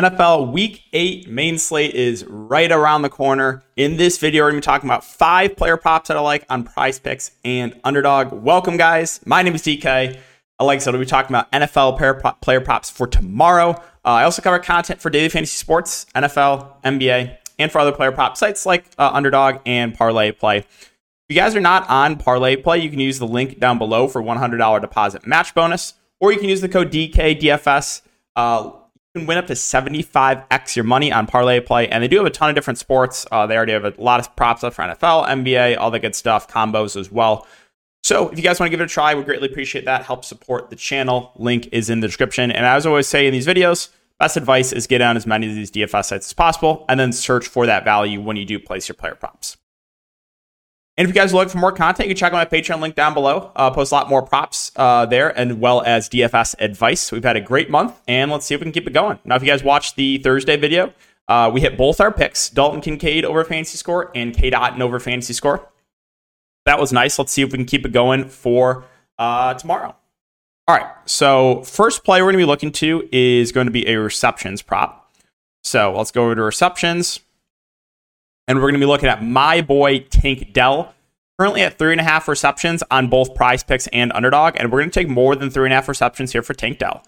NFL Week 8 main slate is right around the corner. In this video, we're going to be talking about five player props that I like on prize picks and underdog. Welcome, guys. My name is DK. Like I said, we'll be talking about NFL player props for tomorrow. Uh, I also cover content for daily fantasy sports, NFL, NBA, and for other player prop sites like uh, Underdog and Parlay Play. If you guys are not on Parlay Play, you can use the link down below for $100 deposit match bonus, or you can use the code DKDFS. Uh, can win up to 75x your money on parlay play and they do have a ton of different sports. Uh, they already have a lot of props up for nfl nba all the good stuff combos as well. So if you guys want to give it a try we greatly appreciate that. Help support the channel. Link is in the description. And as I always say in these videos best advice is get on as many of these dfs sites as possible and then search for that value when you do place your player props and if you guys are looking for more content, you can check out my Patreon link down below. Uh, post a lot more props uh, there, and well as DFS advice. We've had a great month, and let's see if we can keep it going. Now, if you guys watched the Thursday video, uh, we hit both our picks: Dalton Kincaid over fantasy score and Otton over fantasy score. That was nice. Let's see if we can keep it going for uh, tomorrow. All right. So first play we're going to be looking to is going to be a receptions prop. So let's go over to receptions. And we're going to be looking at my boy Tank Dell, currently at three and a half receptions on both prize picks and underdog. And we're going to take more than three and a half receptions here for Tank Dell.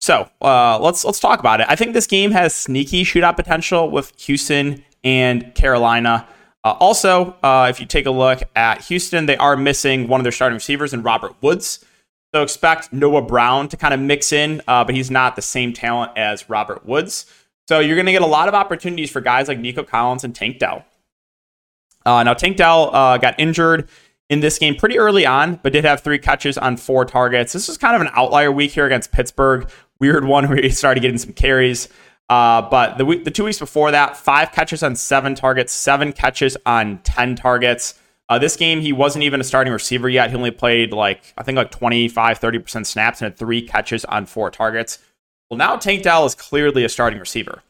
So uh, let's let's talk about it. I think this game has sneaky shootout potential with Houston and Carolina. Uh, also, uh, if you take a look at Houston, they are missing one of their starting receivers in Robert Woods. So expect Noah Brown to kind of mix in, uh, but he's not the same talent as Robert Woods. So you're going to get a lot of opportunities for guys like Nico Collins and Tank Dell. Uh, now, Tank Dell uh, got injured in this game pretty early on, but did have three catches on four targets. This is kind of an outlier week here against Pittsburgh. Weird one where he started getting some carries. Uh, but the week, the two weeks before that, five catches on seven targets, seven catches on 10 targets. Uh, this game, he wasn't even a starting receiver yet. He only played like, I think like 25, 30% snaps and had three catches on four targets. Well, now Tank Dell is clearly a starting receiver.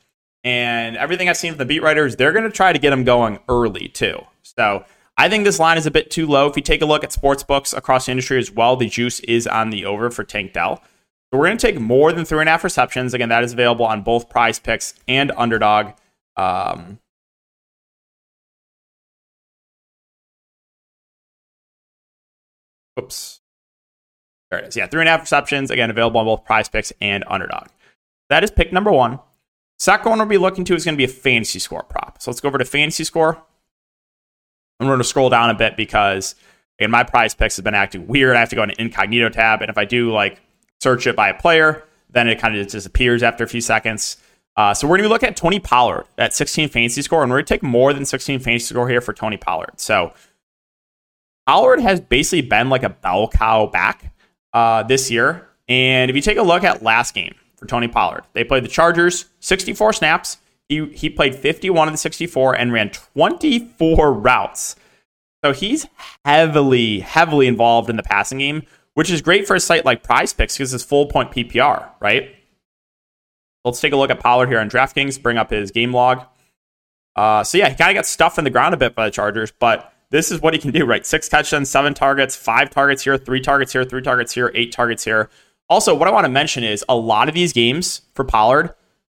And everything I've seen from the beat writers, they're going to try to get him going early too. So I think this line is a bit too low. If you take a look at sports books across the industry as well, the juice is on the over for Tank Dell. So we're going to take more than three and a half receptions. Again, that is available on both prize picks and underdog. Um, oops. There it is. Yeah, three and a half receptions. Again, available on both prize picks and underdog. That is pick number one. Second one we'll be looking to is going to be a fantasy score prop. So let's go over to fantasy score. I'm going to scroll down a bit because again, my prize picks has been acting weird. I have to go an incognito tab. And if I do like search it by a player, then it kind of disappears after a few seconds. Uh, so we're going to looking at Tony Pollard at 16 fantasy score, and we're going to take more than 16 fantasy score here for Tony Pollard. So Pollard has basically been like a bell cow back uh, this year. And if you take a look at last game for Tony Pollard, they played the Chargers 64 snaps. He, he played 51 of the 64 and ran 24 routes. So he's heavily, heavily involved in the passing game, which is great for a site like Prize Picks because it's full point PPR, right? Let's take a look at Pollard here on DraftKings, bring up his game log. Uh, so yeah, he kind of got stuffed in the ground a bit by the Chargers, but this is what he can do, right? Six touchdowns, seven targets, five targets here, three targets here, three targets here, eight targets here. Also, what I want to mention is a lot of these games for Pollard,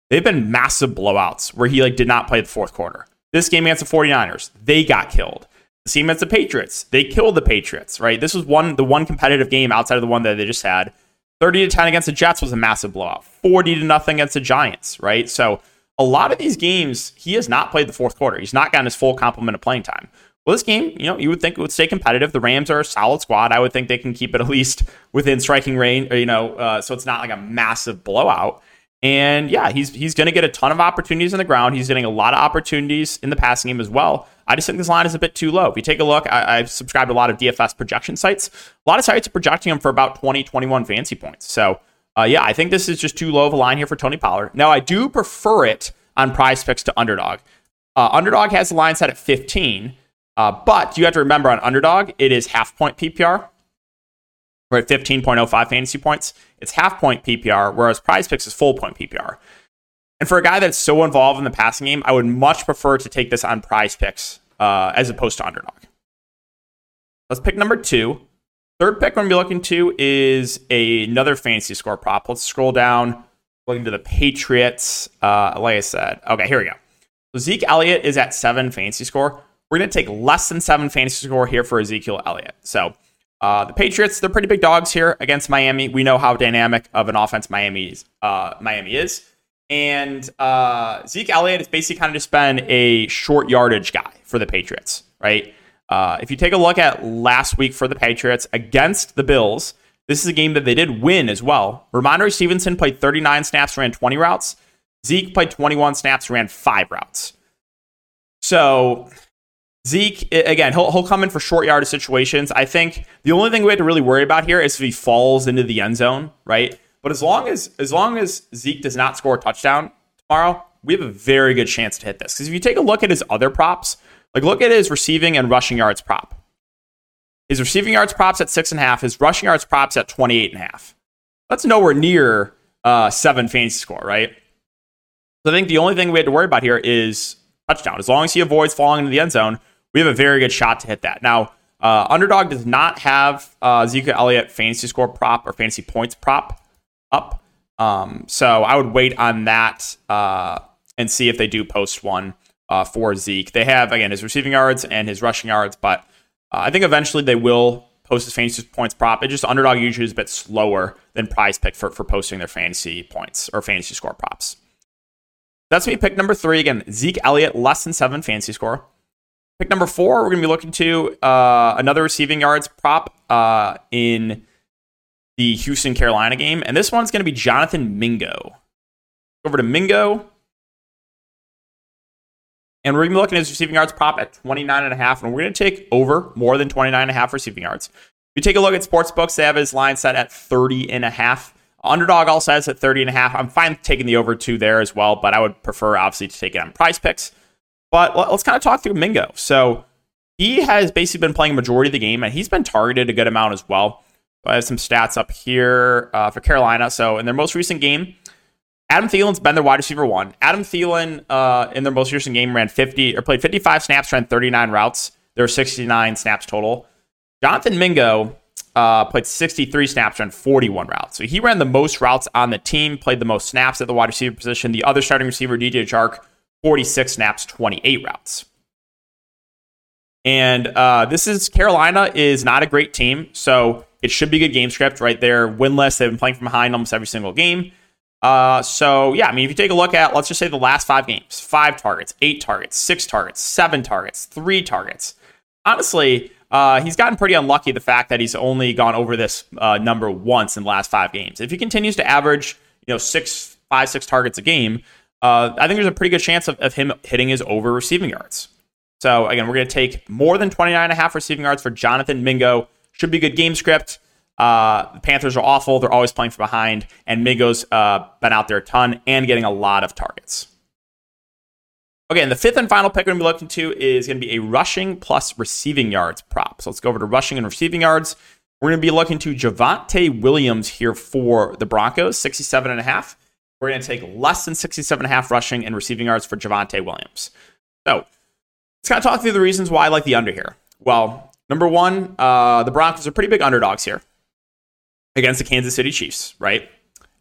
they've been massive blowouts where he like did not play the fourth quarter. This game against the 49ers, they got killed. The same against the Patriots, they killed the Patriots, right? This was one the one competitive game outside of the one that they just had. 30 to 10 against the Jets was a massive blowout. 40 to nothing against the Giants, right? So a lot of these games, he has not played the fourth quarter. He's not gotten his full complement of playing time. Well, this game, you know, you would think it would stay competitive. The Rams are a solid squad. I would think they can keep it at least within striking range, you know, uh, so it's not like a massive blowout. And yeah, he's he's going to get a ton of opportunities on the ground. He's getting a lot of opportunities in the passing game as well. I just think this line is a bit too low. If you take a look, I, have subscribed to a lot of DFS projection sites. A lot of sites are projecting him for about 20, 21 fancy points. So uh, yeah, I think this is just too low of a line here for Tony Pollard. Now, I do prefer it on prize picks to underdog. Uh, underdog has the line set at 15. Uh, but you have to remember on underdog, it is half point PPR. We're at 15.05 fantasy points. It's half point PPR, whereas prize picks is full point PPR. And for a guy that's so involved in the passing game, I would much prefer to take this on prize picks uh, as opposed to underdog. Let's pick number two. Third pick we're going to be looking to is a, another fantasy score prop. Let's scroll down. Looking to the Patriots. Uh, like I said, okay, here we go. So Zeke Elliott is at seven fantasy score. We're going to take less than seven fantasy score here for Ezekiel Elliott. So uh, the Patriots, they're pretty big dogs here against Miami. We know how dynamic of an offense Miami's uh, Miami is. And uh, Zeke Elliott has basically kind of just been a short yardage guy for the Patriots, right? Uh, if you take a look at last week for the Patriots against the Bills, this is a game that they did win as well. Rhamondre Stevenson played 39 snaps, ran 20 routes. Zeke played 21 snaps, ran five routes. So Zeke, again, he'll, he'll come in for short yardage situations. I think the only thing we have to really worry about here is if he falls into the end zone, right? But as long as as long as Zeke does not score a touchdown tomorrow, we have a very good chance to hit this. Because if you take a look at his other props, like look at his receiving and rushing yards prop. His receiving yards props at six and a half. His rushing yards props at 28 and a half. That's nowhere near uh, seven fantasy score, right? So I think the only thing we had to worry about here is touchdown. As long as he avoids falling into the end zone, we have a very good shot to hit that. Now, uh, Underdog does not have uh, Zeke Elliott fantasy score prop or fantasy points prop up. Um, so I would wait on that uh, and see if they do post one uh, for Zeke. They have, again, his receiving yards and his rushing yards, but uh, I think eventually they will post his fantasy points prop. It just underdog usually is a bit slower than prize pick for, for posting their fantasy points or fantasy score props. That's me pick number three. Again, Zeke Elliott, less than seven fantasy score. Pick number four, we're going to be looking to uh, another receiving yards prop uh, in the Houston Carolina game. And this one's going to be Jonathan Mingo. Over to Mingo. And we're going to be looking at his receiving yards prop at 29 and a half, and we're going to take over more than 29 and a half receiving yards. If you take a look at sports books, they have his line set at 30 and a half. Underdog also has at 30 and a half. I'm fine taking the over two there as well, but I would prefer obviously to take it on prize picks. But let's kind of talk through Mingo. So he has basically been playing a majority of the game, and he's been targeted a good amount as well. I have some stats up here uh, for Carolina. So in their most recent game, Adam Thielen's been their wide receiver one. Adam Thielen, uh, in their most recent game, ran 50 or played 55 snaps, ran 39 routes. There were 69 snaps total. Jonathan Mingo uh, played 63 snaps, ran 41 routes. So he ran the most routes on the team, played the most snaps at the wide receiver position. The other starting receiver, DJ Chark, 46 snaps, 28 routes. And uh, this is Carolina is not a great team, so it should be a good game script right there. Winless, they've been playing from behind almost every single game. Uh, so yeah, I mean, if you take a look at, let's just say the last five games, five targets, eight targets, six targets, seven targets, three targets. Honestly, uh, he's gotten pretty unlucky. The fact that he's only gone over this uh, number once in the last five games. If he continues to average, you know, six, five, six targets a game, uh, I think there's a pretty good chance of, of him hitting his over receiving yards. So again, we're going to take more than 29 and a half receiving yards for Jonathan Mingo. Should be good game script. Uh, the Panthers are awful. They're always playing from behind, and Mingo's uh, been out there a ton and getting a lot of targets. Okay, and the fifth and final pick we're going to be looking to is going to be a rushing plus receiving yards prop. So let's go over to rushing and receiving yards. We're going to be looking to Javonte Williams here for the Broncos, 67 and a half. We're going to take less than 67 and a half rushing and receiving yards for Javonte Williams. So let's kind of talk through the reasons why I like the under here. Well, Number one, uh, the Broncos are pretty big underdogs here against the Kansas City Chiefs, right?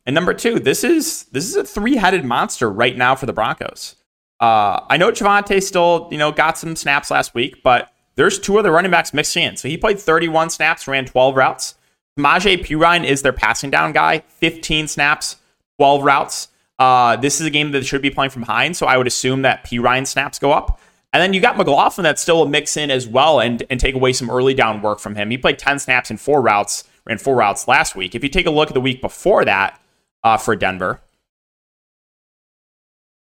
And number two, this is this is a three-headed monster right now for the Broncos. Uh, I know Javonte still, you know, got some snaps last week, but there's two other running backs mixing in. So he played 31 snaps, ran 12 routes. Samaje Perine is their passing down guy, 15 snaps, 12 routes. Uh, this is a game that should be playing from behind, so I would assume that Perine snaps go up. And then you got McLaughlin that's still a mix in as well and, and take away some early down work from him. He played 10 snaps and four routes, ran four routes last week. If you take a look at the week before that uh, for Denver,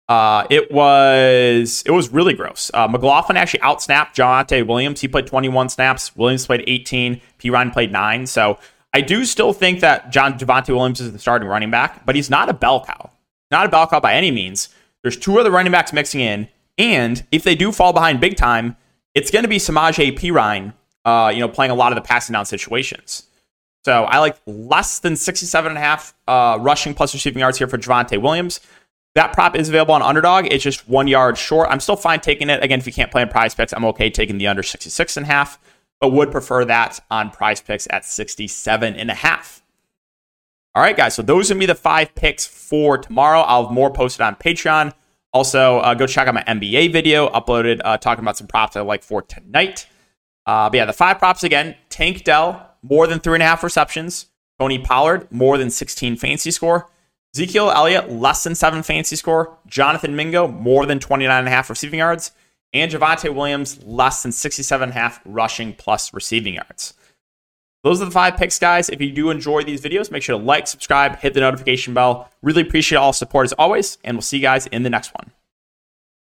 uh, it was it was really gross. Uh, McLaughlin actually outsnapped Javonte Williams. He played 21 snaps. Williams played 18. Perine played nine. So I do still think that John Javonte Williams is the starting running back, but he's not a bell cow. Not a bell cow by any means. There's two other running backs mixing in. And if they do fall behind big time, it's going to be Samaje Perine, uh, you know, playing a lot of the passing down situations. So I like less than 67 and a half uh, rushing plus receiving yards here for Javonte Williams. That prop is available on underdog. It's just one yard short. I'm still fine taking it. Again, if you can't play in prize picks, I'm okay taking the under 66 and a half, but would prefer that on prize picks at 67 and a half. All right, guys. So those are going be the five picks for tomorrow. I'll have more posted on Patreon. Also, uh, go check out my NBA video uploaded uh, talking about some props I like for tonight. Uh, but yeah, the five props again Tank Dell, more than three and a half receptions. Tony Pollard, more than 16 fancy score. Ezekiel Elliott, less than seven fancy score. Jonathan Mingo, more than 29 and a half receiving yards. And Javonte Williams, less than 67 and a half rushing plus receiving yards. Those are the five picks, guys. If you do enjoy these videos, make sure to like, subscribe, hit the notification bell. Really appreciate all support as always, and we'll see you guys in the next one.